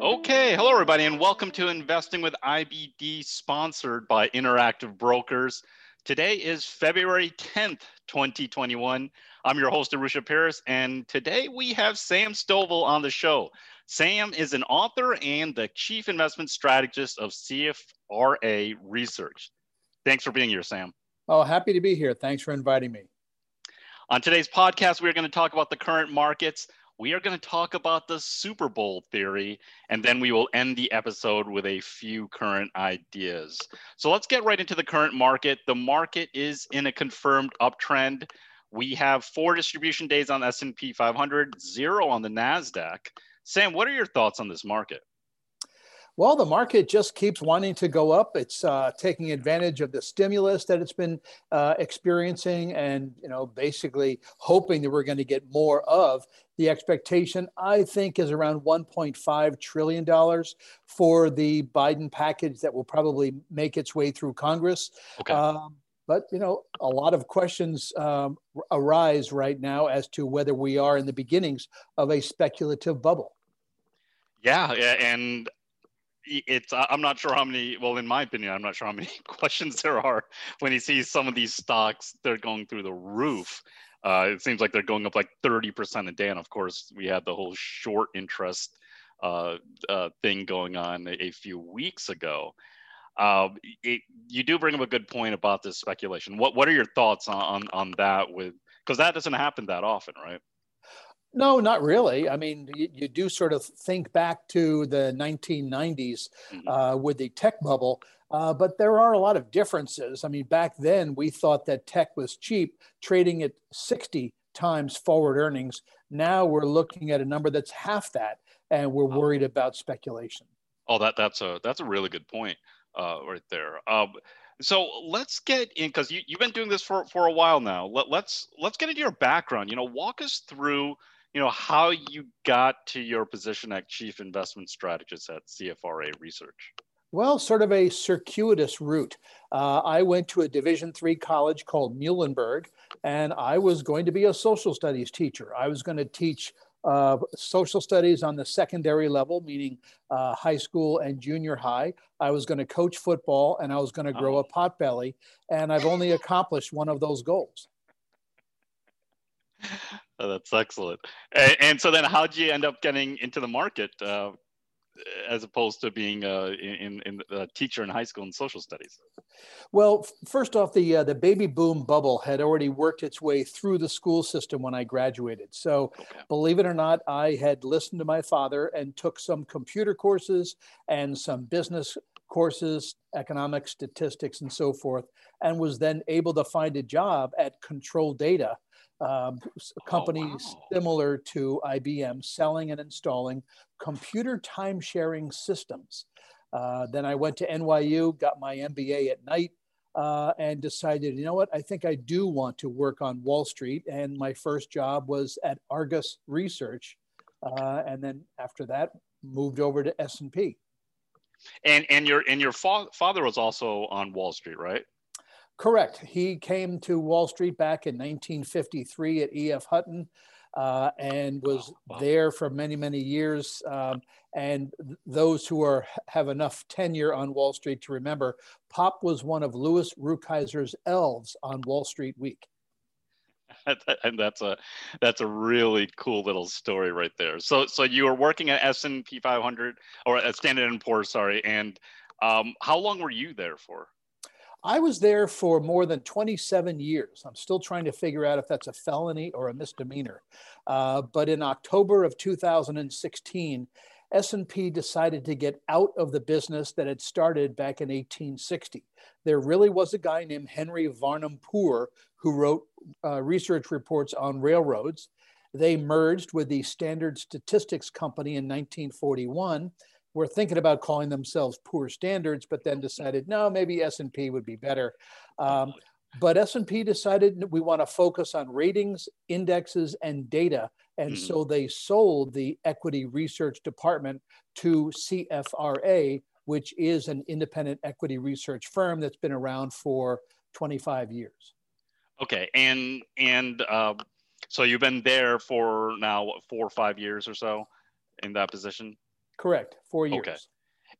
Okay, hello everybody, and welcome to Investing with IBD, sponsored by Interactive Brokers. Today is February 10th, 2021. I'm your host, Arusha Paris, and today we have Sam Stovall on the show. Sam is an author and the chief investment strategist of CFRA Research. Thanks for being here, Sam. Oh, happy to be here. Thanks for inviting me. On today's podcast, we're going to talk about the current markets, we are going to talk about the Super Bowl theory, and then we will end the episode with a few current ideas. So let's get right into the current market. The market is in a confirmed uptrend. We have four distribution days on S&P 500, zero on the Nasdaq. Sam, what are your thoughts on this market? Well, the market just keeps wanting to go up. It's uh, taking advantage of the stimulus that it's been uh, experiencing, and you know, basically hoping that we're going to get more of. The expectation, I think, is around 1.5 trillion dollars for the Biden package that will probably make its way through Congress. Okay. Um, but you know, a lot of questions um, arise right now as to whether we are in the beginnings of a speculative bubble. Yeah, and it's i'm not sure how many well in my opinion i'm not sure how many questions there are when you see some of these stocks they're going through the roof. Uh, it seems like they're going up like 30% a day and of course we had the whole short interest uh, uh, thing going on a, a few weeks ago. Um, it, you do bring up a good point about this speculation. What what are your thoughts on on, on that with because that doesn't happen that often right no, not really. I mean, you, you, do sort of think back to the 1990s mm-hmm. uh, with the tech bubble, uh, but there are a lot of differences. I mean, back then we thought that tech was cheap, trading at 60 times forward earnings. Now we're looking at a number that's half that, and we're worried about speculation. Oh, that that's a that's a really good point uh, right there. Um, so let's get in because you, you've been doing this for, for a while now. Let, let's let's get into your background. You know, walk us through you know how you got to your position at chief investment strategist at CFRA Research. Well, sort of a circuitous route. Uh, I went to a Division three college called Muhlenberg, and I was going to be a social studies teacher. I was going to teach uh, social studies on the secondary level, meaning uh, high school and junior high. I was going to coach football, and I was going to grow oh. a pot belly, and I've only accomplished one of those goals. Oh, that's excellent. And, and, so then, how did you end up getting into the market uh, as opposed to being uh, in, in a teacher in high school in social studies? Well, first off, the uh, the baby boom bubble had already worked its way through the school system when I graduated. So, okay. believe it or not, I had listened to my father and took some computer courses and some business courses, economic statistics, and so forth, and was then able to find a job at Control Data um, companies oh, wow. similar to IBM selling and installing computer time sharing systems. Uh, then I went to NYU, got my MBA at night, uh, and decided, you know what, I think I do want to work on Wall Street. And my first job was at Argus Research, uh, and then after that, moved over to S and P. And and your and your fa- father was also on Wall Street, right? Correct. He came to Wall Street back in 1953 at E.F. Hutton uh, and was oh, wow. there for many, many years. Um, and those who are have enough tenure on Wall Street to remember, Pop was one of Louis Rukeyser's elves on Wall Street Week. and that's a that's a really cool little story right there. So so you were working at S and P 500 or at Standard and Poor's, sorry. And um, how long were you there for? I was there for more than 27 years. I'm still trying to figure out if that's a felony or a misdemeanor. Uh, but in October of 2016, S&P decided to get out of the business that had started back in 1860. There really was a guy named Henry Varnum Poor who wrote uh, research reports on railroads. They merged with the Standard Statistics Company in 1941 were thinking about calling themselves poor standards, but then decided no, maybe S and P would be better. Um, but S and P decided we want to focus on ratings, indexes, and data, and mm-hmm. so they sold the equity research department to CFRA, which is an independent equity research firm that's been around for 25 years. Okay, and and uh, so you've been there for now what, four or five years or so in that position. Correct. Four years. Okay.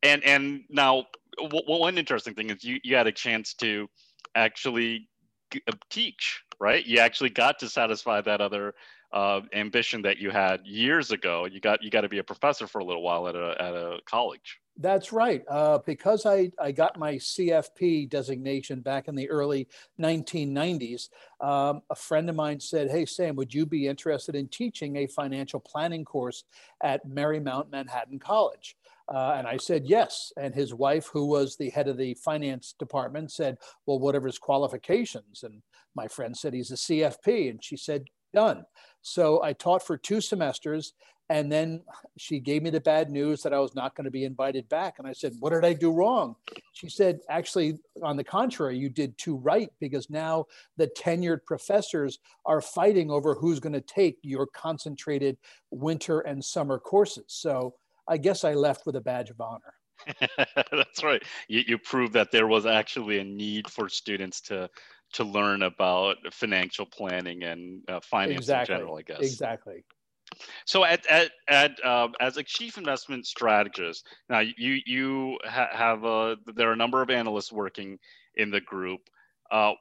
And and now one interesting thing is you you had a chance to actually uh, teach, right? You actually got to satisfy that other uh, ambition that you had years ago. You got you got to be a professor for a little while at a at a college. That's right. Uh, because I, I got my CFP designation back in the early 1990s, um, a friend of mine said, Hey, Sam, would you be interested in teaching a financial planning course at Marymount Manhattan College? Uh, and I said yes. And his wife, who was the head of the finance department, said, Well, whatever his qualifications? And my friend said, He's a CFP. And she said, Done. So I taught for two semesters. And then she gave me the bad news that I was not going to be invited back. And I said, What did I do wrong? She said, Actually, on the contrary, you did too right because now the tenured professors are fighting over who's going to take your concentrated winter and summer courses. So I guess I left with a badge of honor. That's right. You, you proved that there was actually a need for students to to learn about financial planning and uh, finance exactly. in general. I guess exactly. So, at at, at uh, as a chief investment strategist, now you you ha- have a there are a number of analysts working in the group. Uh,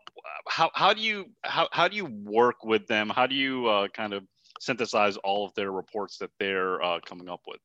how how do you how how do you work with them? How do you uh, kind of synthesize all of their reports that they're uh, coming up with?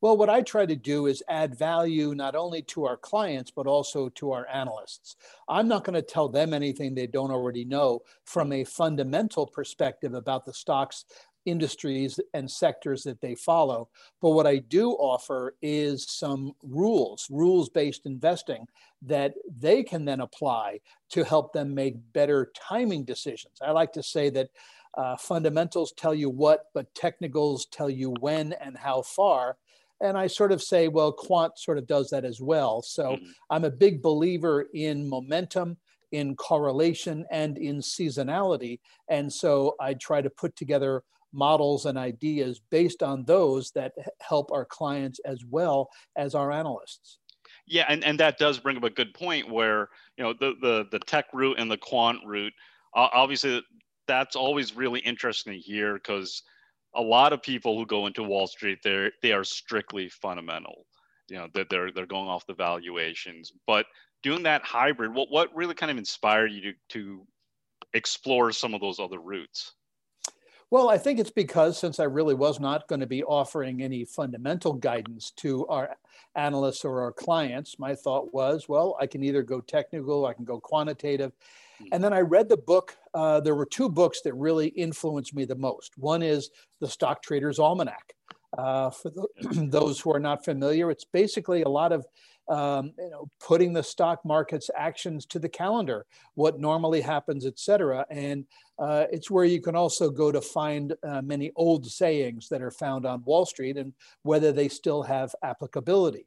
Well, what I try to do is add value not only to our clients, but also to our analysts. I'm not going to tell them anything they don't already know from a fundamental perspective about the stocks industries and sectors that they follow. But what I do offer is some rules, rules based investing that they can then apply to help them make better timing decisions. I like to say that uh, fundamentals tell you what, but technicals tell you when and how far. And I sort of say, well, quant sort of does that as well. So mm-hmm. I'm a big believer in momentum, in correlation, and in seasonality. And so I try to put together models and ideas based on those that help our clients as well as our analysts. Yeah, and, and that does bring up a good point where, you know, the, the, the tech route and the quant route, uh, obviously that's always really interesting to hear because – a lot of people who go into Wall Street, they're they are strictly fundamental. You know, that they're they're going off the valuations. But doing that hybrid, what what really kind of inspired you to to explore some of those other routes? Well, I think it's because since I really was not going to be offering any fundamental guidance to our analysts or our clients, my thought was, well, I can either go technical, I can go quantitative. Hmm. And then I read the book. Uh, there were two books that really influenced me the most. One is The Stock Trader's Almanac. Uh, for the, those who are not familiar, it's basically a lot of um, you know, putting the stock market's actions to the calendar, what normally happens, et cetera. And uh, it's where you can also go to find uh, many old sayings that are found on Wall Street and whether they still have applicability.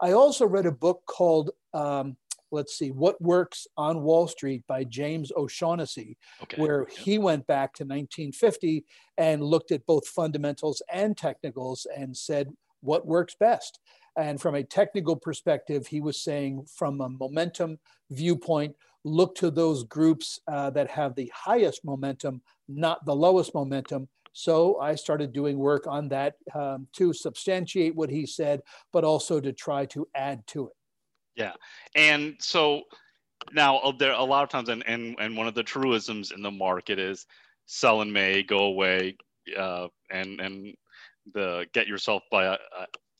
I also read a book called um, let's see, What Works on Wall Street by James O'Shaughnessy, okay. where he went back to 1950 and looked at both fundamentals and technicals and said, what works best? And from a technical perspective, he was saying from a momentum viewpoint, look to those groups uh, that have the highest momentum, not the lowest momentum. So I started doing work on that um, to substantiate what he said, but also to try to add to it. Yeah, and so now uh, there a lot of times, and and and one of the truisms in the market is sell in May, go away, uh, and and the get yourself by. Uh,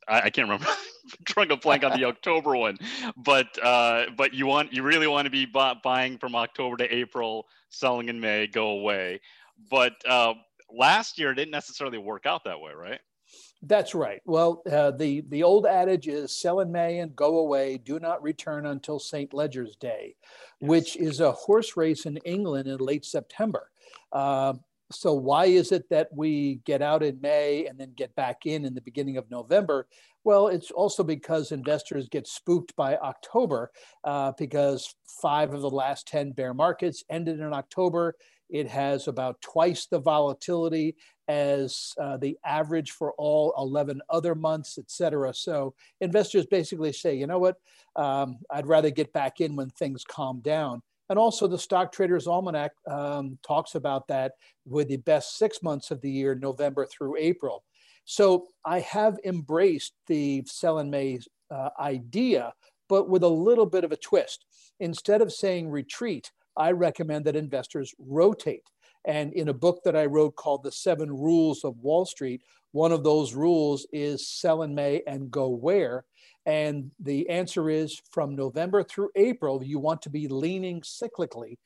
I, I can't remember. drawing a blank on the October one, but uh, but you want you really want to be bu- buying from October to April, selling in May, go away. But uh, last year it didn't necessarily work out that way, right? That's right. Well, uh, the the old adage is sell in May and go away. Do not return until St. Leger's Day, yes. which is a horse race in England in late September. Uh, so why is it that we get out in May and then get back in in the beginning of November? Well, it's also because investors get spooked by October uh, because five of the last 10 bear markets ended in October. It has about twice the volatility as uh, the average for all 11 other months, et cetera. So investors basically say, you know what, um, I'd rather get back in when things calm down. And also the Stock Traders Almanac um, talks about that with the best six months of the year, November through April. So I have embraced the sell in May uh, idea, but with a little bit of a twist. Instead of saying retreat, I recommend that investors rotate. And in a book that I wrote called The Seven Rules of Wall Street, one of those rules is sell in May and go where. And the answer is from November through April, you want to be leaning cyclically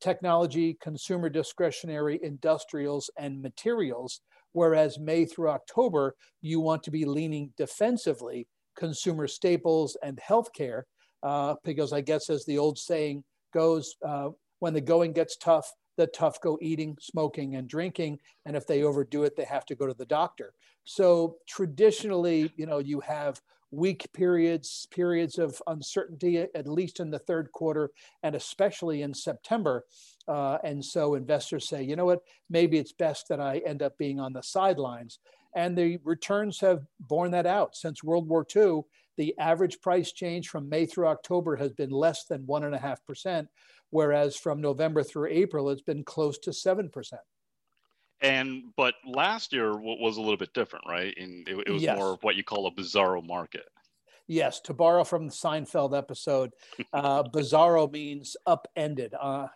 technology, consumer discretionary, industrials, and materials. Whereas May through October, you want to be leaning defensively, consumer staples and healthcare, uh, because I guess as the old saying goes, uh, when the going gets tough, the tough go eating, smoking, and drinking. And if they overdo it, they have to go to the doctor. So traditionally, you know, you have weak periods, periods of uncertainty, at least in the third quarter, and especially in September. Uh, and so investors say, you know what, maybe it's best that I end up being on the sidelines. And the returns have borne that out. Since World War II, the average price change from May through October has been less than 1.5%, whereas from November through April, it's been close to 7%. And but last year was a little bit different, right? And it, it was yes. more of what you call a bizarro market. Yes, to borrow from the Seinfeld episode, uh, bizarro means upended. Uh,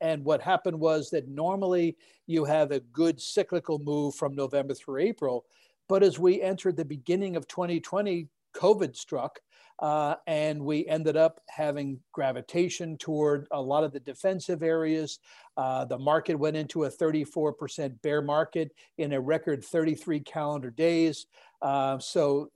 and what happened was that normally you have a good cyclical move from November through April. But as we entered the beginning of 2020, COVID struck. Uh, and we ended up having gravitation toward a lot of the defensive areas. Uh, the market went into a 34% bear market in a record 33 calendar days. Uh, so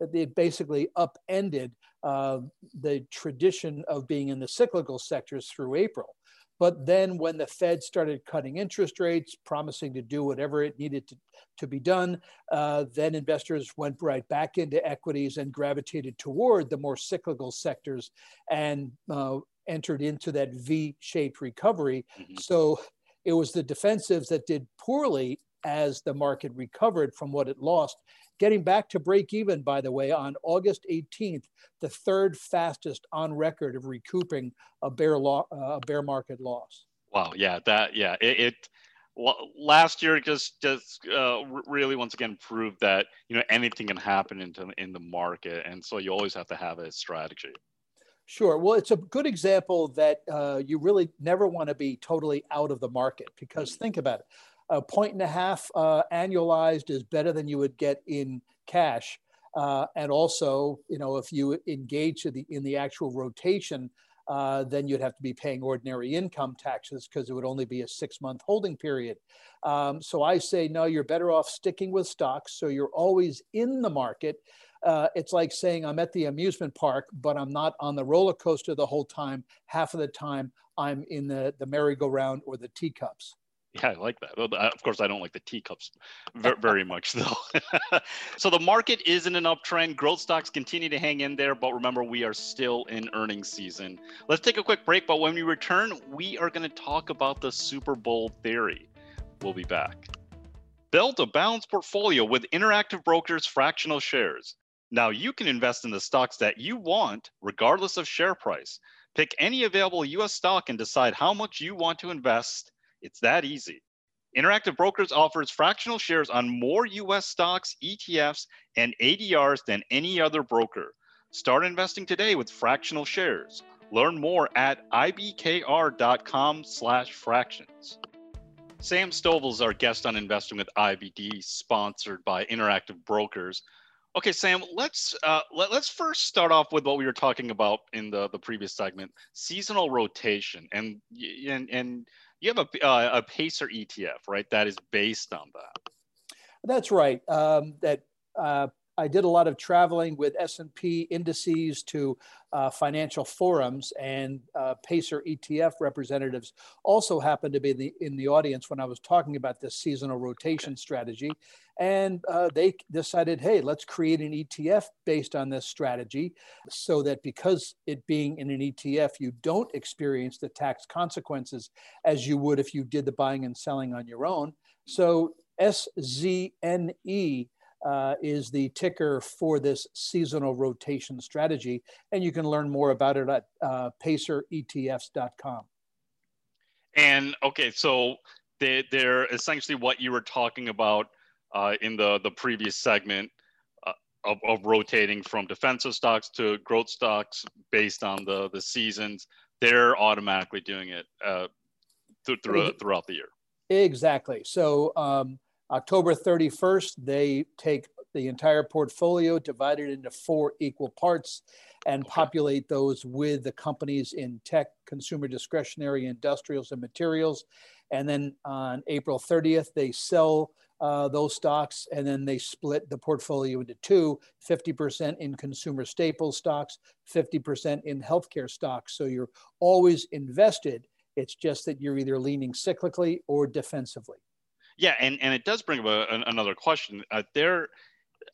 it basically upended uh, the tradition of being in the cyclical sectors through April. But then when the Fed started cutting interest rates, promising to do whatever it needed to, to be done, uh, then investors went right back into equities and gravitated toward the more cyclical sectors and uh, entered into that V-shaped recovery. Mm-hmm. So it was the defensives that did poorly as the market recovered from what it lost getting back to break even, by the way, on August 18th, the third fastest on record of recouping a bear, lo- uh, a bear market loss. Wow. Yeah. That, yeah. It, it last year just, just uh, really once again proved that, you know, anything can happen into, in the market. And so you always have to have a strategy. Sure. Well, it's a good example that uh, you really never want to be totally out of the market because think about it a point and a half uh, annualized is better than you would get in cash. Uh, and also, you know, if you engage in the, in the actual rotation, uh, then you'd have to be paying ordinary income taxes because it would only be a six month holding period. Um, so I say, no, you're better off sticking with stocks. So you're always in the market. Uh, it's like saying I'm at the amusement park, but I'm not on the roller coaster the whole time. Half of the time, I'm in the, the merry-go-round or the teacups. Yeah, I like that. Of course, I don't like the teacups very much, though. so the market is in an uptrend. Growth stocks continue to hang in there, but remember, we are still in earnings season. Let's take a quick break, but when we return, we are going to talk about the Super Bowl theory. We'll be back. Build a balanced portfolio with Interactive Brokers fractional shares. Now you can invest in the stocks that you want, regardless of share price. Pick any available US stock and decide how much you want to invest it's that easy. Interactive Brokers offers fractional shares on more US stocks, ETFs, and ADRs than any other broker. Start investing today with fractional shares. Learn more at ibkr.com/fractions. Sam Stovall is our guest on Investing with IBD, sponsored by Interactive Brokers. Okay, Sam, let's uh, let, us first start off with what we were talking about in the, the previous segment, seasonal rotation, and and and you have a, uh, a pacer etf right? That is based on that. That's right. Um, that uh, I did a lot of traveling with S&P indices to uh, financial forums, and uh, Pacer ETF representatives also happened to be the, in the audience when I was talking about this seasonal rotation strategy. And uh, they decided, hey, let's create an ETF based on this strategy so that because it being in an ETF, you don't experience the tax consequences as you would if you did the buying and selling on your own. So SZNE uh, is the ticker for this seasonal rotation strategy. And you can learn more about it at uh, paceretfs.com. And okay, so they, they're essentially what you were talking about uh, in the the previous segment uh, of, of rotating from defensive stocks to growth stocks based on the the seasons. They're automatically doing it uh, th- throughout, throughout the year. Exactly. So um, October 31st, they take the entire portfolio, divide it into four equal parts, and populate those with the companies in tech, consumer discretionary, industrials, and materials. And then on April 30th, they sell uh, those stocks and then they split the portfolio into two 50% in consumer staple stocks, 50% in healthcare stocks. So you're always invested. It's just that you're either leaning cyclically or defensively. Yeah, and, and it does bring up a, another question. Uh, there,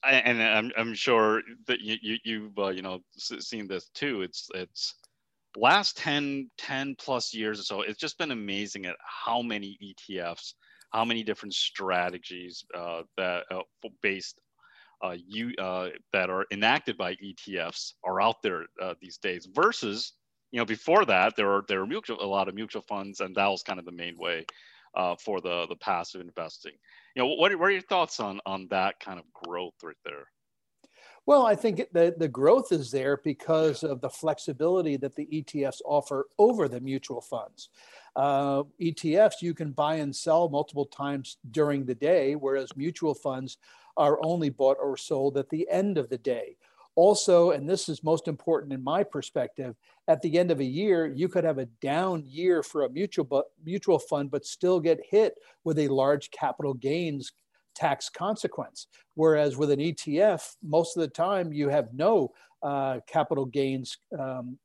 and I'm, I'm sure that you, you you've uh, you know seen this too. It's it's last 10 10 plus years or so. It's just been amazing at how many ETFs, how many different strategies uh, that uh, based uh, you uh, that are enacted by ETFs are out there uh, these days. Versus you know before that there were there were mutual a lot of mutual funds, and that was kind of the main way uh, for the the passive investing. You know, what, what are your thoughts on on that kind of growth right there? Well, I think the, the growth is there because of the flexibility that the ETFs offer over the mutual funds. Uh, ETFs you can buy and sell multiple times during the day, whereas mutual funds are only bought or sold at the end of the day. Also, and this is most important in my perspective, at the end of a year, you could have a down year for a mutual, but, mutual fund, but still get hit with a large capital gains tax consequence. Whereas with an ETF, most of the time you have no uh, capital gains um,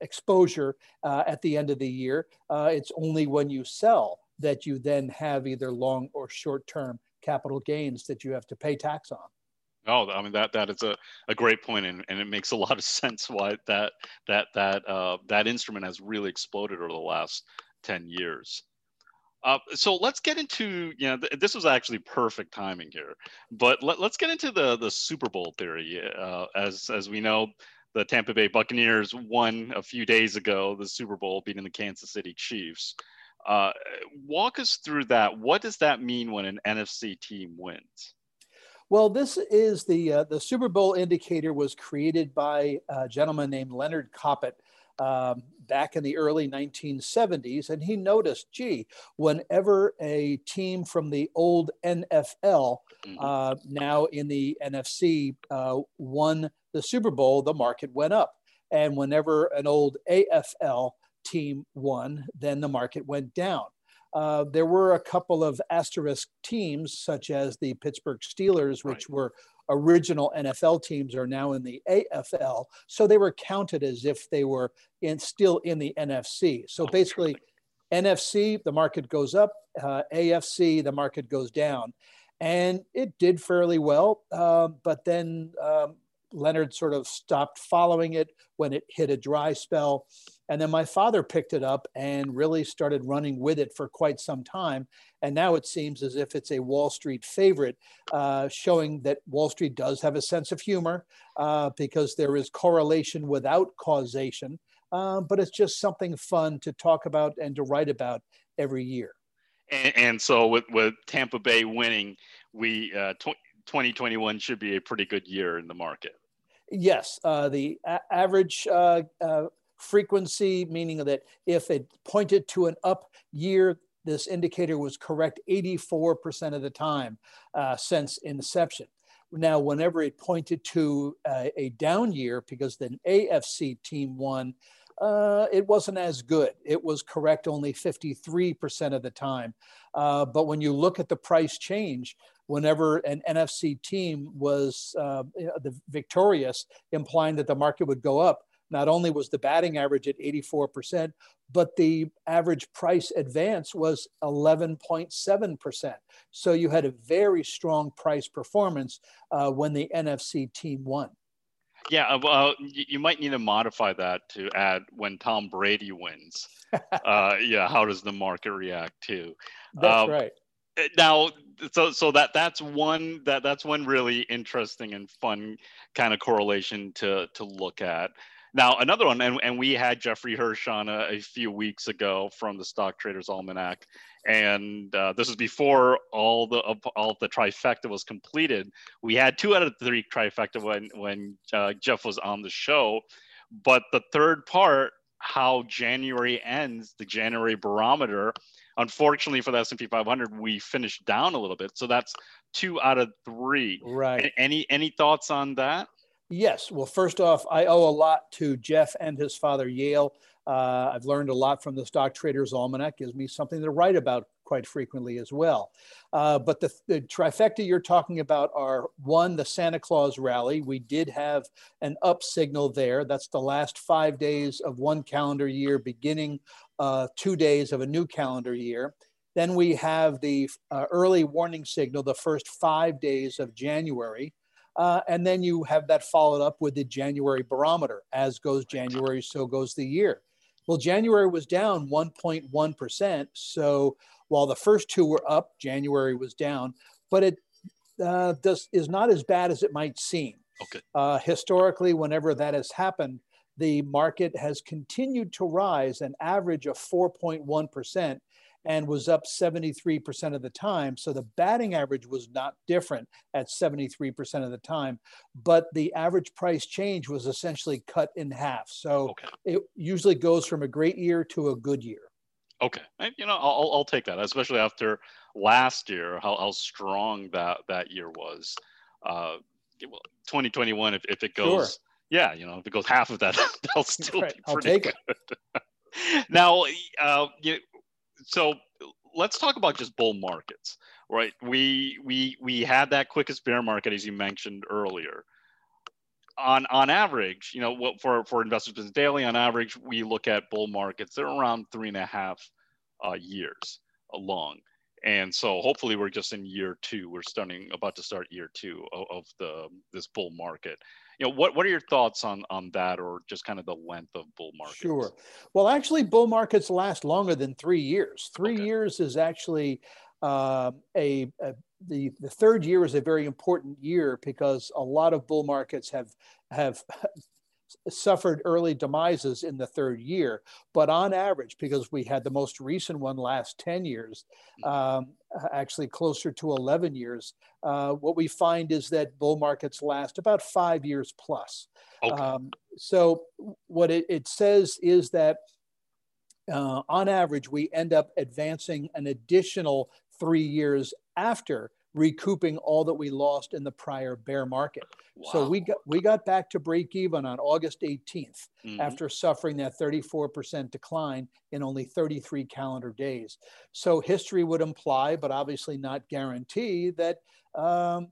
exposure uh, at the end of the year. Uh, it's only when you sell that you then have either long or short term capital gains that you have to pay tax on. Oh, I mean that that is a, a great point, and, and it makes a lot of sense why that that that uh, that instrument has really exploded over the last ten years. Uh, so let's get into you know th- this was actually perfect timing here, but let, us get into the the Super Bowl theory. Uh, as as we know, the Tampa Bay Buccaneers won a few days ago the Super Bowl, beating the Kansas City Chiefs. Uh, walk us through that. What does that mean when an NFC team wins? Well, this is the uh, the Super Bowl indicator was created by a gentleman named Leonard Koppett um, back in the early 1970s, and he noticed, gee, whenever a team from the old NFL, mm-hmm. uh, now in the NFC, uh, won the Super Bowl, the market went up, and whenever an old AFL team won, then the market went down. Uh, there were a couple of asterisk teams, such as the Pittsburgh Steelers, which right. were original NFL teams, are now in the AFL. So they were counted as if they were in, still in the NFC. So oh, basically, NFC, the market goes up, uh, AFC, the market goes down. And it did fairly well. Uh, but then um, Leonard sort of stopped following it when it hit a dry spell. And then my father picked it up and really started running with it for quite some time. And now it seems as if it's a Wall Street favorite, uh, showing that Wall Street does have a sense of humor uh, because there is correlation without causation. Uh, but it's just something fun to talk about and to write about every year. And, and so with, with Tampa Bay winning, we uh, 2021 should be a pretty good year in the market. Yes, uh, the a- average uh, uh, frequency, meaning that if it pointed to an up year, this indicator was correct 84% of the time uh, since inception. Now, whenever it pointed to a, a down year, because the AFC team won, uh, it wasn't as good. It was correct only 53% of the time. Uh, but when you look at the price change, whenever an NFC team was uh, the victorious, implying that the market would go up. Not only was the batting average at 84%, but the average price advance was 11.7%. So you had a very strong price performance uh, when the NFC team won. Yeah, uh, well, you might need to modify that to add when Tom Brady wins. uh, yeah, how does the market react to? That's um, right now so so that that's one that that's one really interesting and fun kind of correlation to to look at Now, another one, and, and we had Jeffrey Hirsch on a, a few weeks ago from the Stock Traders Almanac, and uh, this is before all the all the trifecta was completed. We had two out of three trifecta when when uh, Jeff was on the show, but the third part, how January ends, the January barometer. Unfortunately for the S&P 500, we finished down a little bit, so that's two out of three. Right. Any any thoughts on that? Yes. Well, first off, I owe a lot to Jeff and his father, Yale. Uh, I've learned a lot from the Stock Traders Almanac, gives me something to write about quite frequently as well. Uh, but the, the, trifecta you're talking about are one, the Santa Claus rally. We did have an up signal there. That's the last five days of one calendar year, beginning uh, two days of a new calendar year. Then we have the uh, early warning signal, the first five days of January. Uh, and then you have that followed up with the January barometer. As goes January, so goes the year. Well, January was down 1.1%. So while the first two were up, January was down, but it uh, does, is not as bad as it might seem. Okay. Uh, historically, whenever that has happened, the market has continued to rise an average of 4.1% and was up 73% of the time. So the batting average was not different at 73% of the time, but the average price change was essentially cut in half. So okay. it usually goes from a great year to a good year. Okay, you know, I'll, I'll take that, especially after last year, how, how strong that that year was. Uh, 2021, if, if it goes, sure. yeah, you know, if it goes half of that, that'll still right. be pretty good. now, uh, you, so let's talk about just bull markets, right? We we we had that quickest bear market as you mentioned earlier. On on average, you know, what for for investors business daily, on average, we look at bull markets. They're around three and a half uh, years long, and so hopefully we're just in year two. We're starting about to start year two of, of the this bull market you know what what are your thoughts on on that or just kind of the length of bull markets? Sure. Well actually bull markets last longer than three years. Three okay. years is actually uh, a, a the, the third year is a very important year because a lot of bull markets have have suffered early demises in the third year. But on average, because we had the most recent one last 10 years, mm. um, actually closer to 11 years, uh, what we find is that bull markets last about five years plus. Okay. Um, so what it, it, says is that uh, on average, we end up advancing an additional three years after recouping all that we lost in the prior bear market. Wow. So we got we got back to break even on August 18th mm-hmm. after suffering that 34% decline in only 33 calendar days. So history would imply, but obviously not guarantee, that um,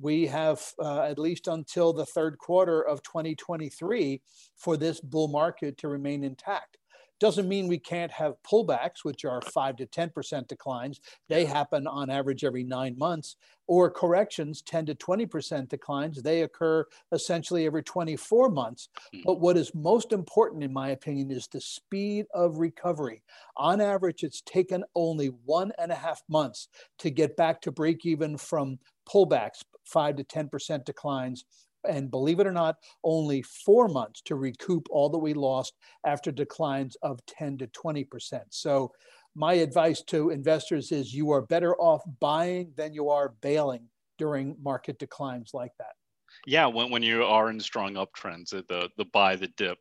we have uh, at least until the third quarter of 2023 for this bull market to remain intact. Doesn't mean we can't have pullbacks, which are five to 10% declines. They happen on average every nine months, or corrections, 10 to 20% declines. They occur essentially every 24 months. Hmm. But what is most important, in my opinion, is the speed of recovery. On average, it's taken only one and a half months to get back to break even from pullbacks, five to 10% declines and believe it or not, only four months to recoup all that we lost after declines of 10 to 20%. So, my advice to investors is you are better off buying than you are bailing during market declines like that. Yeah, when, when you are in strong uptrends, the, the buy the dip,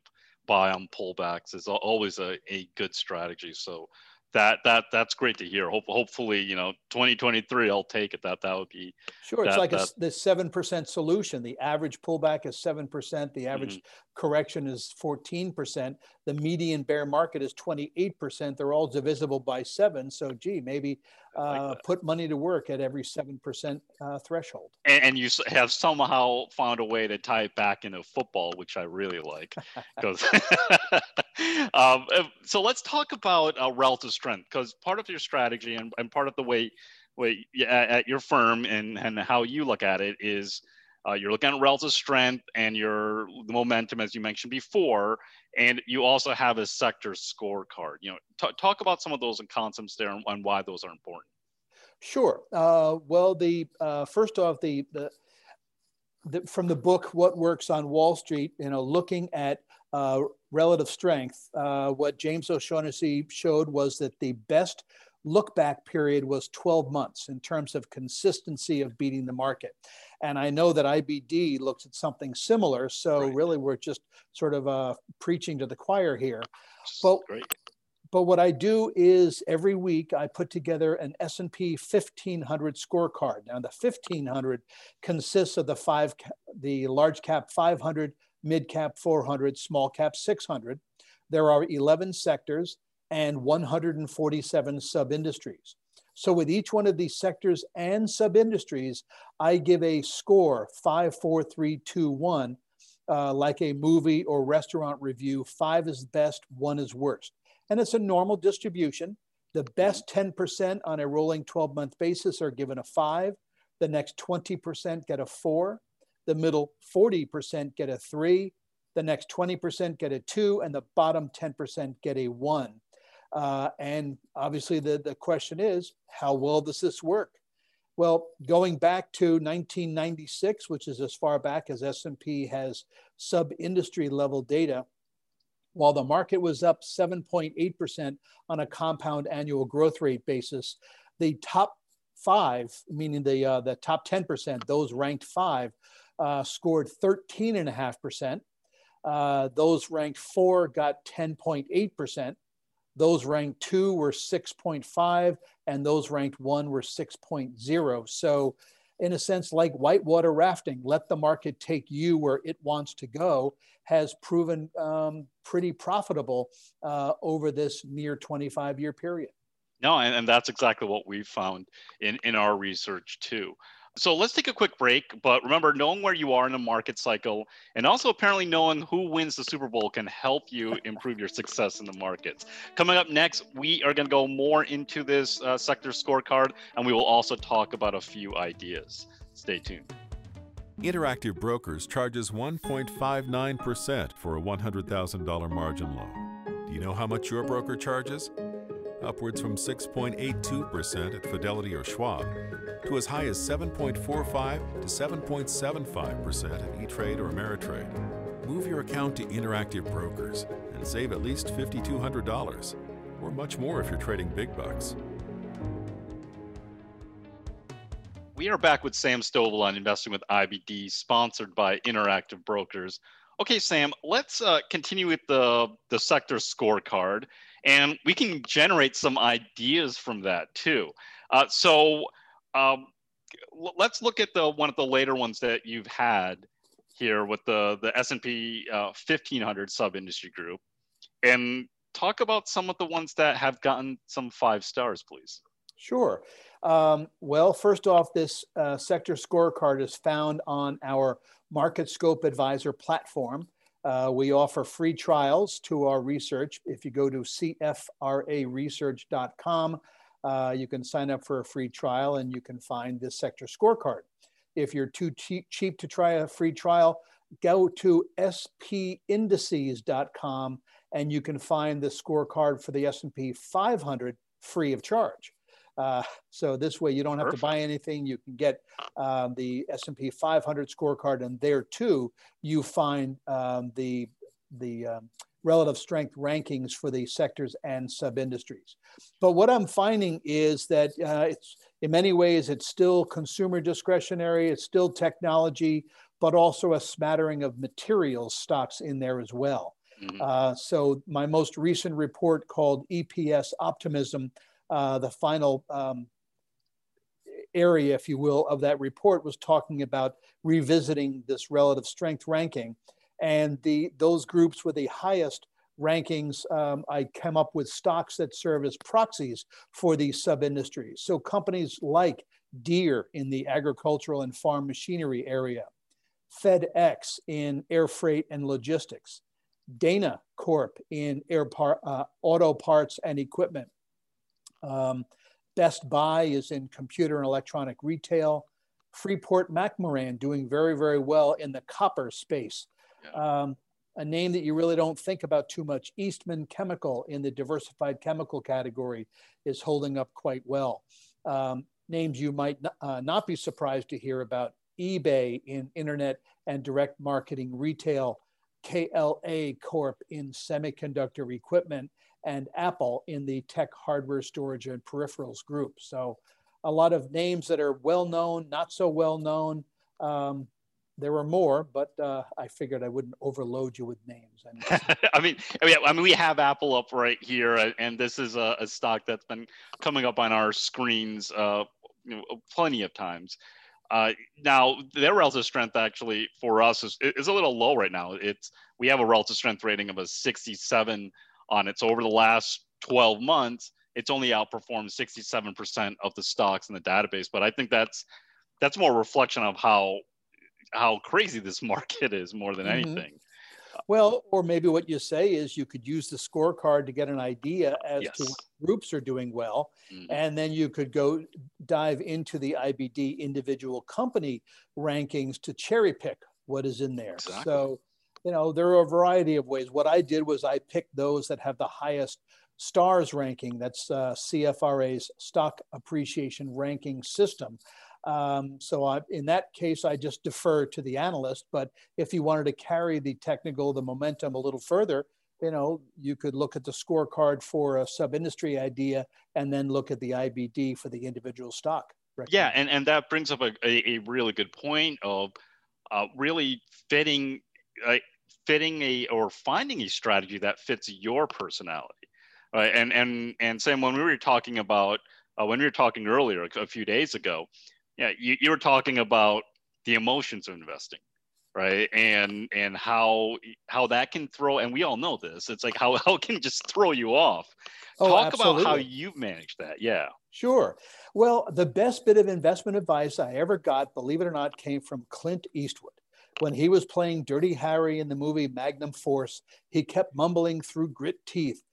buy on pullbacks is always a, a good strategy. So, that that that's great to hear. Hope, hopefully, you know, 2023, I'll take it. That that would be sure. It's like that, a, the seven percent solution. The average pullback is seven percent. The average mm-hmm. Correction is 14 percent. The median bear market is 28 percent. They're all divisible by seven. So, gee, maybe uh, like put money to work at every seven percent uh, threshold. And, and, you have somehow found a way to tie it back into football, which I really like. Because um, so let's talk about uh, relative strength, because part of your strategy and, and part of the way, way at your firm and and how you look at it is. Uh, you're looking at relative strength and your momentum, as you mentioned before, and you also have a sector scorecard. You know, t- talk about some of those concepts there and, and why those are important. Sure. Uh, well, the uh, first off, the, the the, from the book What Works on Wall Street, you know, looking at uh, relative strength, uh, what James O'Shaughnessy showed was that the best look back period was 12 months in terms of consistency of beating the market. And I know that IBD looks at something similar. So right. really, we're just sort of uh, preaching to the choir here. But, Great. but what I do is every week I put together an S&P 1500 scorecard. Now the 1500 consists of the five, the large cap 500, mid cap 400, small cap 600. There are 11 sectors and 147 sub industries. So with each one of these sectors and sub industries, I give a score five, four, three, two, one, uh, like a movie or restaurant review. Five is best, one is worst. And it's a normal distribution. The best 10% on a rolling 12 month basis are given a five. The next 20% get a four. The middle 40% get a three. The next 20% get a two. And the bottom 10% get a one. Uh, and obviously the, the question is, how well does this work? Well, going back to 1996, which is as far back as S&P has sub-industry level data, while the market was up 7.8% on a compound annual growth rate basis, the top five, meaning the, uh, the top 10%, those ranked five, uh, scored 13.5%. Uh, those ranked four got 10.8%. Those ranked two were 6.5, and those ranked one were 6.0. So, in a sense, like whitewater rafting, let the market take you where it wants to go, has proven um, pretty profitable uh, over this near 25 year period. No, and, and that's exactly what we've found in, in our research too. So let's take a quick break. But remember, knowing where you are in the market cycle and also apparently knowing who wins the Super Bowl can help you improve your success in the markets. Coming up next, we are going to go more into this uh, sector scorecard and we will also talk about a few ideas. Stay tuned. Interactive Brokers charges 1.59% for a $100,000 margin loan. Do you know how much your broker charges? Upwards from 6.82% at Fidelity or Schwab to as high as 7.45 to 7.75% at E-Trade or Ameritrade. Move your account to Interactive Brokers and save at least $5,200, or much more if you're trading big bucks. We are back with Sam Stovall on Investing with IBD, sponsored by Interactive Brokers. Okay, Sam, let's uh, continue with the, the sector scorecard, and we can generate some ideas from that too. Uh, so um, let's look at the one of the later ones that you've had here with the the S&P uh, 1500 sub industry group and talk about some of the ones that have gotten some five stars please sure um, well first off this uh, sector scorecard is found on our market scope advisor platform uh, we offer free trials to our research if you go to cfraresearch.com uh, you can sign up for a free trial and you can find this sector scorecard. If you're too cheap, cheap to try a free trial, go to spindices.com and you can find the scorecard for the S&P 500 free of charge. Uh, so this way you don't have Perfect. to buy anything. You can get um, the S&P 500 scorecard, and there too you find um, the the um, relative strength rankings for the sectors and sub-industries. But what I'm finding is that uh, it's in many ways it's still consumer discretionary, it's still technology, but also a smattering of materials stocks in there as well. Mm-hmm. Uh, so my most recent report called EPS Optimism, uh, the final um, area, if you will, of that report was talking about revisiting this relative strength ranking and the those groups with the highest rankings, um, I came up with stocks that serve as proxies for these sub industries. So companies like Deere in the agricultural and farm machinery area, FedEx in air freight and logistics, Dana Corp in air par, uh, auto parts and equipment. Um, Best Buy is in computer and electronic retail. Freeport McMoRan doing very, very well in the copper space. Um, a name that you really don't think about too much, Eastman Chemical in the diversified chemical category is holding up quite well. Um, names you might uh, not be surprised to hear about, eBay in internet and direct marketing retail, KLA Corp in semiconductor equipment, and Apple in the tech hardware storage and peripherals group. So a lot of names that are well known, not so well known. Um, there were more, but uh, I figured I wouldn't overload you with names. I mean, I mean, we have Apple up right here, uh, and this is a, a stock that's been coming up on our screens uh, you know, plenty of times. Uh, now, their relative strength actually for us is, is a little low right now. It's we have a relative strength rating of a 67 on it. So over the last 12 months, it's only outperformed 67% of the stocks in the database. But I think that's that's more reflection of how how crazy this market is more than mm-hmm. anything. Well, or maybe what you say is you could use the scorecard to get an idea as yes. to what groups are doing well. Mm-hmm. And then you could go dive into the IBD individual company rankings to cherry pick what is in there. Exactly. So, you know, there are a variety of ways. What I did was I picked those that have the highest stars ranking. That's uh, CFRA's stock appreciation ranking system. Um, so I, in that case, I just defer to the analyst. But if you wanted to carry the technical, the momentum a little further, you know, you could look at the scorecard for a sub-industry idea and then look at the IBD for the individual stock. Yeah, and, and that brings up a, a, a really good point of uh, really fitting uh, fitting a or finding a strategy that fits your personality. Right? And and and Sam, when we were talking about uh, when we were talking earlier a few days ago, yeah, you, you were talking about the emotions of investing, right? And and how how that can throw, and we all know this. It's like how how can just throw you off. Oh, Talk absolutely. about how you've managed that. Yeah. Sure. Well, the best bit of investment advice I ever got, believe it or not, came from Clint Eastwood. When he was playing Dirty Harry in the movie Magnum Force, he kept mumbling through grit teeth,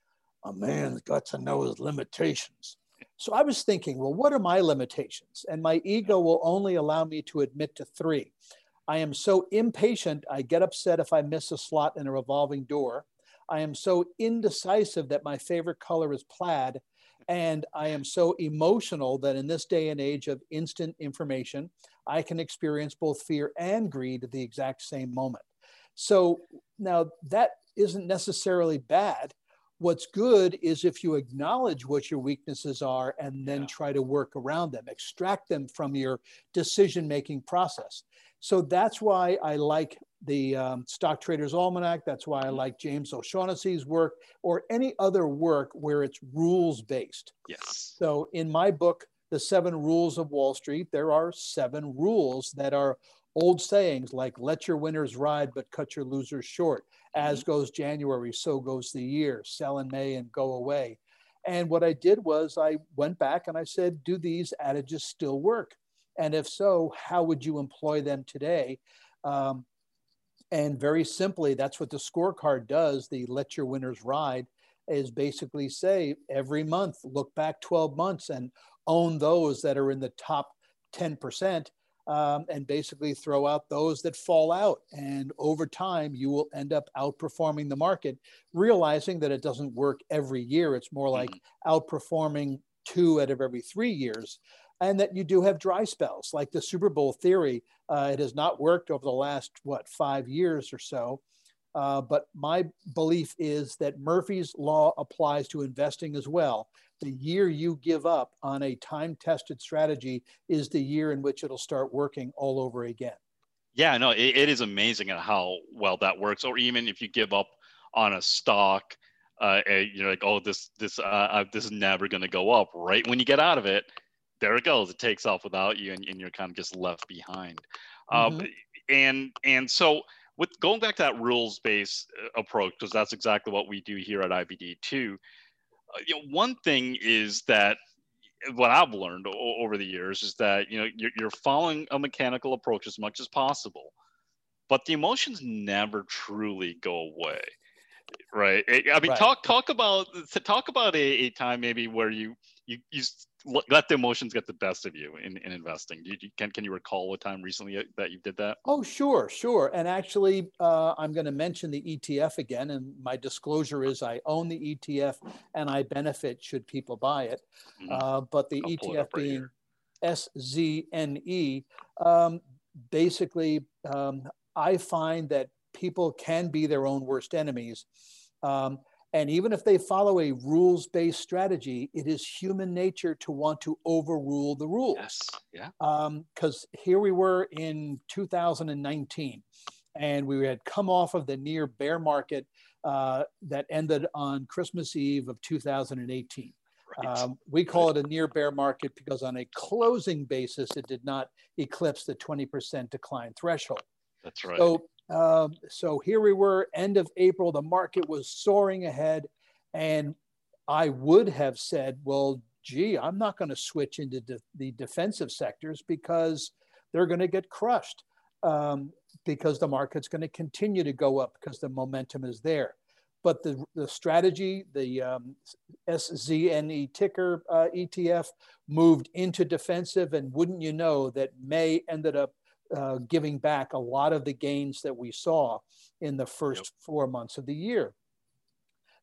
a man's got to know his limitations. So I was thinking, well, what are my limitations? And my ego will only allow me to admit to three. I am so impatient, I get upset if I miss a slot in a revolving door. I am so indecisive that my favorite color is plaid. And I am so emotional that in this day and age of instant information, I can experience both fear and greed at the exact same moment. So now that isn't necessarily bad What's good is if you acknowledge what your weaknesses are and then yeah. try to work around them, extract them from your decision making process. So that's why I like the um, Stock Traders Almanac. That's why I mm-hmm. like James O'Shaughnessy's work or any other work where it's rules based. Yes. So in my book, The Seven Rules of Wall Street, there are seven rules that are old sayings like let your winners ride but cut your losers short. As mm-hmm. goes january so goes the year. Sell in may and go away. And what i did was i went back and i said do these adages still work? And if so how would you employ them today? Um, and very simply that's what the scorecard does the let your winners ride is basically say every month look back 12 months and own those that are in the top 10% um, and basically throw out those that fall out. And over time, you will end up outperforming the market, realizing that it doesn't work every year. It's more like mm-hmm. outperforming two out of every three years. And that you do have dry spells, like the Super Bowl theory. Uh, it has not worked over the last, what, five years or so. Uh, but my belief is that Murphy's Law applies to investing as well the year you give up on a time tested strategy is the year in which it'll start working all over again. Yeah, no, it, it is amazing at how well that works. Or even if you give up on a stock, uh, you're like, oh, this this uh, uh this is never going to go up. Right when you get out of it, there it goes. It takes off without you, and, and you're kind of just left behind. Um, mm-hmm. And and so with going back to that rules based uh, approach, because that's exactly what we do here at IBD too uh, you know, one thing is that what I've learned o- over the years is that you know you're, you're following a mechanical approach as much as possible, but the emotions never truly go away right i mean right. talk talk about talk about a, a time maybe where you you you let the emotions get the best of you in, in investing. You, you, can can you recall a time recently that you did that? Oh, sure, sure. And actually, uh, I'm going to mention the ETF again. And my disclosure is I own the ETF and I benefit should people buy it. Mm-hmm. Uh, but the I'll ETF being SZNE, um, basically, um, I find that people can be their own worst enemies. Um, and even if they follow a rules based strategy, it is human nature to want to overrule the rules. Yes. Yeah. Because um, here we were in 2019, and we had come off of the near bear market uh, that ended on Christmas Eve of 2018. Right. Um, we call it a near bear market because on a closing basis, it did not eclipse the 20% decline threshold. That's right. So um, so here we were, end of April, the market was soaring ahead. And I would have said, well, gee, I'm not going to switch into de- the defensive sectors because they're going to get crushed um, because the market's going to continue to go up because the momentum is there. But the, the strategy, the um, SZNE ticker uh, ETF moved into defensive. And wouldn't you know that May ended up uh, giving back a lot of the gains that we saw in the first yep. four months of the year.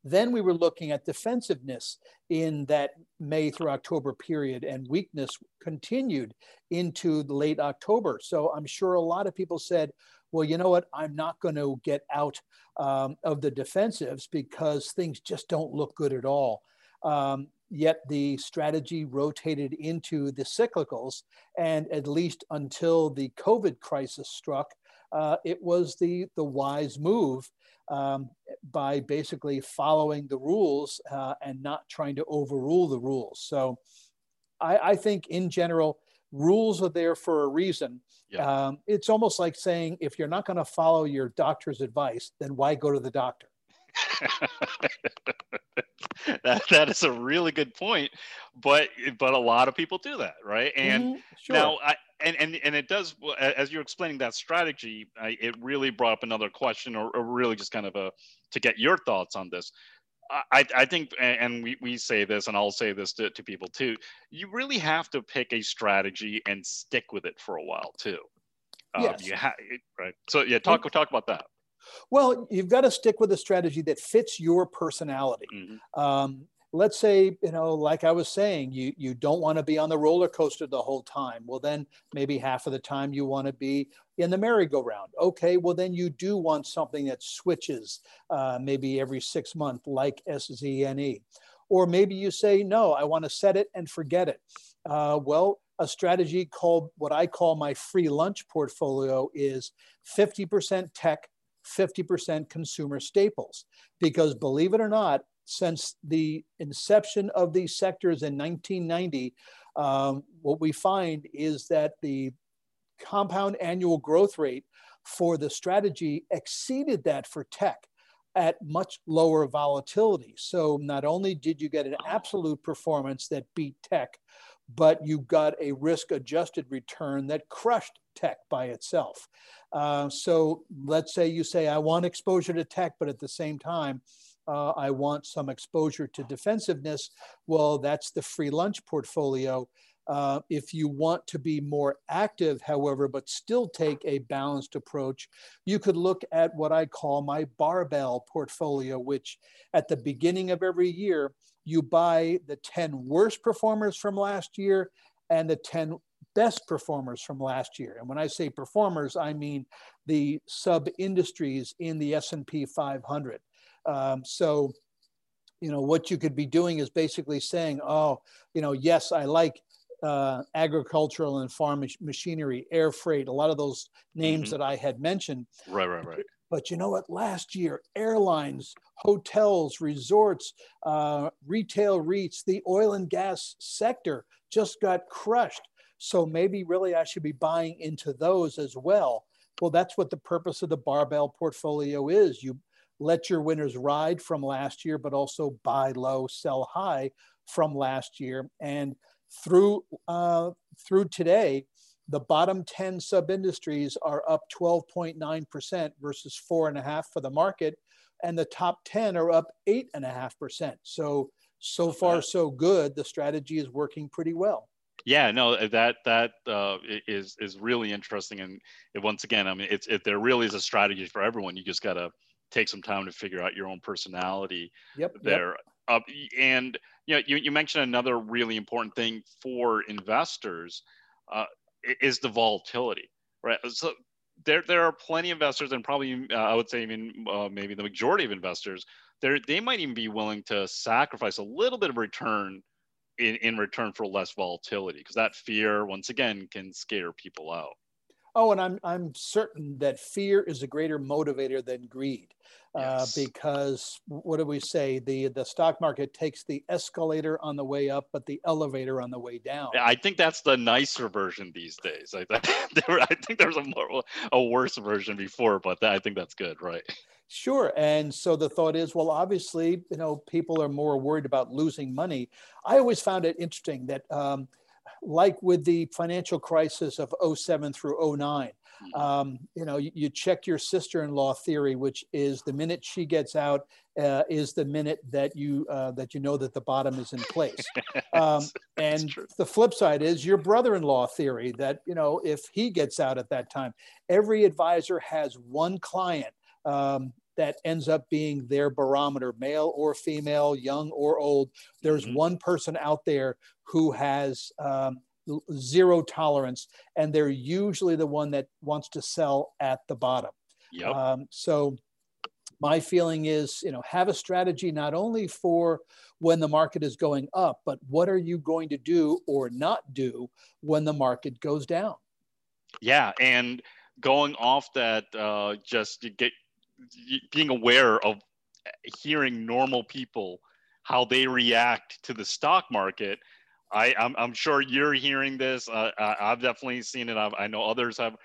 Then we were looking at defensiveness in that May through October period, and weakness continued into late October. So I'm sure a lot of people said, well, you know what? I'm not going to get out um, of the defensives because things just don't look good at all. Um, yet the strategy rotated into the cyclicals. And at least until the COVID crisis struck, uh, it was the, the wise move um, by basically following the rules uh, and not trying to overrule the rules. So I, I, think in general, rules are there for a reason. Yeah. Um, it's almost like saying if you're not going to follow your doctor's advice, then why go to the doctor? that, that is a really good point but but a lot of people do that right? And mm-hmm, sure. now I, and, and and it does as you're explaining that strategy I, it really brought up another question or, or, really just kind of a to get your thoughts on this. I, I think and we, we say this and i'll say this to, to people too you really have to pick a strategy and stick with it for a while too. Um, yes. you ha- right? So yeah talk talk about that well, you've got to stick with a strategy that fits your personality. Mm-hmm. Um, let's say, you know, like I was saying, you you don't want to be on the roller coaster the whole time. Well, then maybe half of the time you want to be in the merry-go-round. Okay, well then you do want something that switches uh, maybe every six months, like SZNE. Or maybe you say, no, I want to set it and forget it. Uh, well, a strategy called what I call my free lunch portfolio is 50% tech, 50% consumer staples. Because believe it or not, since the inception of these sectors in 1990, um, what we find is that the compound annual growth rate for the strategy exceeded that for tech at much lower volatility. So not only did you get an absolute performance that beat tech, but you got a risk adjusted return that crushed tech by itself. Uh, so let's say you say, I want exposure to tech, but at the same time, uh, I want some exposure to defensiveness. Well, that's the free lunch portfolio. Uh, if you want to be more active, however, but still take a balanced approach, you could look at what I call my barbell portfolio, which at the beginning of every year, you buy the 10 worst performers from last year and the 10 best performers from last year. And when I say performers, I mean the sub industries in the S&P 500. Um, so, you know, what you could be doing is basically saying, oh, you know, yes, I like uh, agricultural and farm machinery, air freight, a lot of those names mm-hmm. that I had mentioned. Right, right, right. But you know what? Last year, airlines, hotels, resorts, uh, retail REITs, the oil and gas sector just got crushed. So maybe really I should be buying into those as well. Well, that's what the purpose of the barbell portfolio is. You let your winners ride from last year, but also buy low, sell high from last year. And through uh, through today, the bottom 10 sub industries are up 12.9% versus four and a half for the market. And the top 10 are up eight and a half percent. So, so far, so good. The strategy is working pretty well. Yeah, no, that that uh, is is really interesting, and it, once again, I mean, it's it, there really is a strategy for everyone. You just gotta take some time to figure out your own personality yep, there. Yep. Uh, and you know, you, you mentioned another really important thing for investors uh, is the volatility. Right. So there there are plenty of investors, and probably uh, I would say even uh, maybe the majority of investors, they they might even be willing to sacrifice a little bit of return in, in return for less volatility because that fear once again can scare people out. Oh, and I'm I'm certain that fear is a greater motivator than greed, uh, yes. uh, because what do we say? The the stock market takes the escalator on the way up, but the elevator on the way down. I think that's the nicer version these days. I, I think there's a more a worse version before, but I think that's good, right? Sure. And so the thought is, well, obviously, you know, people are more worried about losing money. I always found it interesting that. Um, like with the financial crisis of 07 through 09 mm-hmm. um, you know you, you, check your sister-in-law theory which is the minute she gets out uh, is the minute that you uh, that you know that the bottom is in place. Um, and the flip side is your brother-in-law theory that you know if he gets out at that time every advisor has one client um, that ends up being their barometer, male or female, young or old. There's mm-hmm. one person out there who has um, zero tolerance, and they're usually the one that wants to sell at the bottom. Yep. Um, so my feeling is, you know, have a strategy not only for when the market is going up, but what are you going to do or not do when the market goes down? Yeah, and going off that, uh, just get being aware of hearing normal people how they react to the stock market I, I'm, I'm sure you're hearing this. Uh, I've definitely seen it. I've, i know others have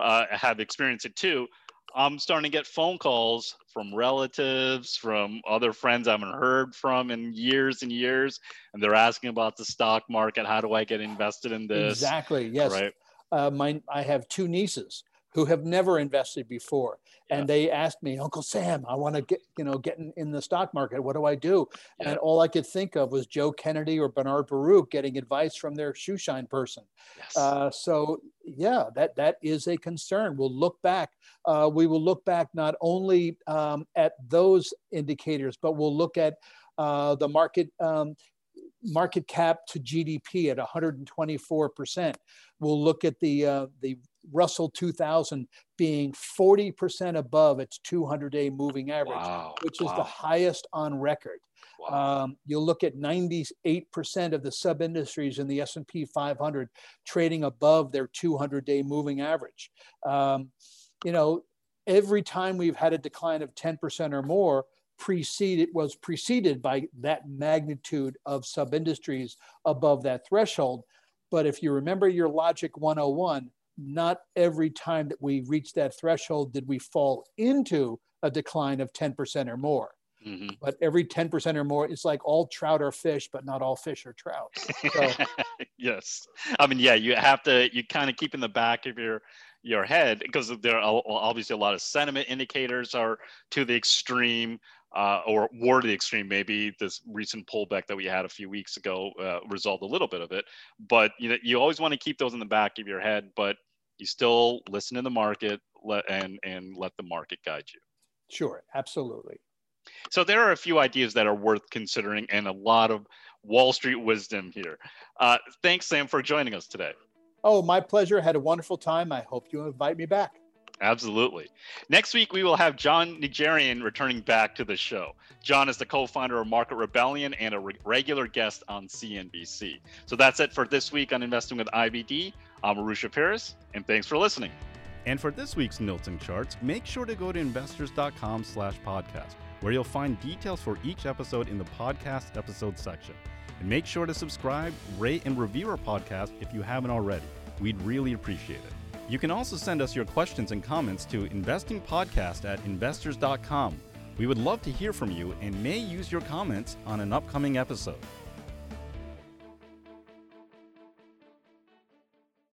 uh, have experienced it too. I'm starting to get phone calls from relatives, from other friends I haven't heard from in years and years, and they're asking about the stock market. How do I get invested in this? Exactly. Yes. Right. Uh, my, I have two nieces who have never invested before. Yeah. And they asked me, Uncle Sam, I want to get, you know, get in, in, the stock market. What do I do? Yeah. And all I could think of was Joe Kennedy or Bernard Baruch getting advice from their shoe shine person. Yes. Uh, so yeah, that that is a concern. We'll look back. Uh, we will look back not only um, at those indicators, but we'll look at uh, the market um, market cap to GDP at 124%. We'll look at the uh, the Russell 2000 being 40% above its 200-day moving average, wow. which is wow. the highest on record. Wow. Um, you'll look at 98% of the sub-industries in the S&P 500 trading above their 200-day moving average. Um, you know, every time we've had a decline of 10% or more, preceded it was preceded by that magnitude of sub-industries above that threshold. But if you remember your logic 101, not every time that we reach that threshold did we fall into a decline of 10% or more. Mm-hmm. But every 10% or more, it's like all trout are fish, but not all fish are trout. So, yes. I mean, yeah, you have to, you kind of keep in the back of your, your head because there are obviously a lot of sentiment indicators are to the extreme uh, or more to the extreme. Maybe this recent pullback that we had a few weeks ago uh, resolved a little bit of it. But you know, you always want to keep those in the back of your head. But you still listen to the market let, and and let the market guide you. Sure, absolutely. So there are a few ideas that are worth considering, and a lot of Wall Street wisdom here. Uh, thanks, Sam, for joining us today. Oh, my pleasure. Had a wonderful time. I hope you invite me back. Absolutely. Next week, we will have Jon Najarian returning back to the show. Jon is the co founder of Market Rebellion and a re- regular guest on CNBC. So that's it for this week on Investing with IBD. I'm Arusha Paris, and thanks for listening. And for this week's notes charts, make sure to go to investors.com slash podcast, where you'll find details for each episode in the podcast episode section. And make sure to subscribe, rate, and review our podcast if you haven't already. We'd really appreciate it. You can also send us your questions and comments to investingpodcast at investors.com. We would love to hear from you and may use your comments on an upcoming episode.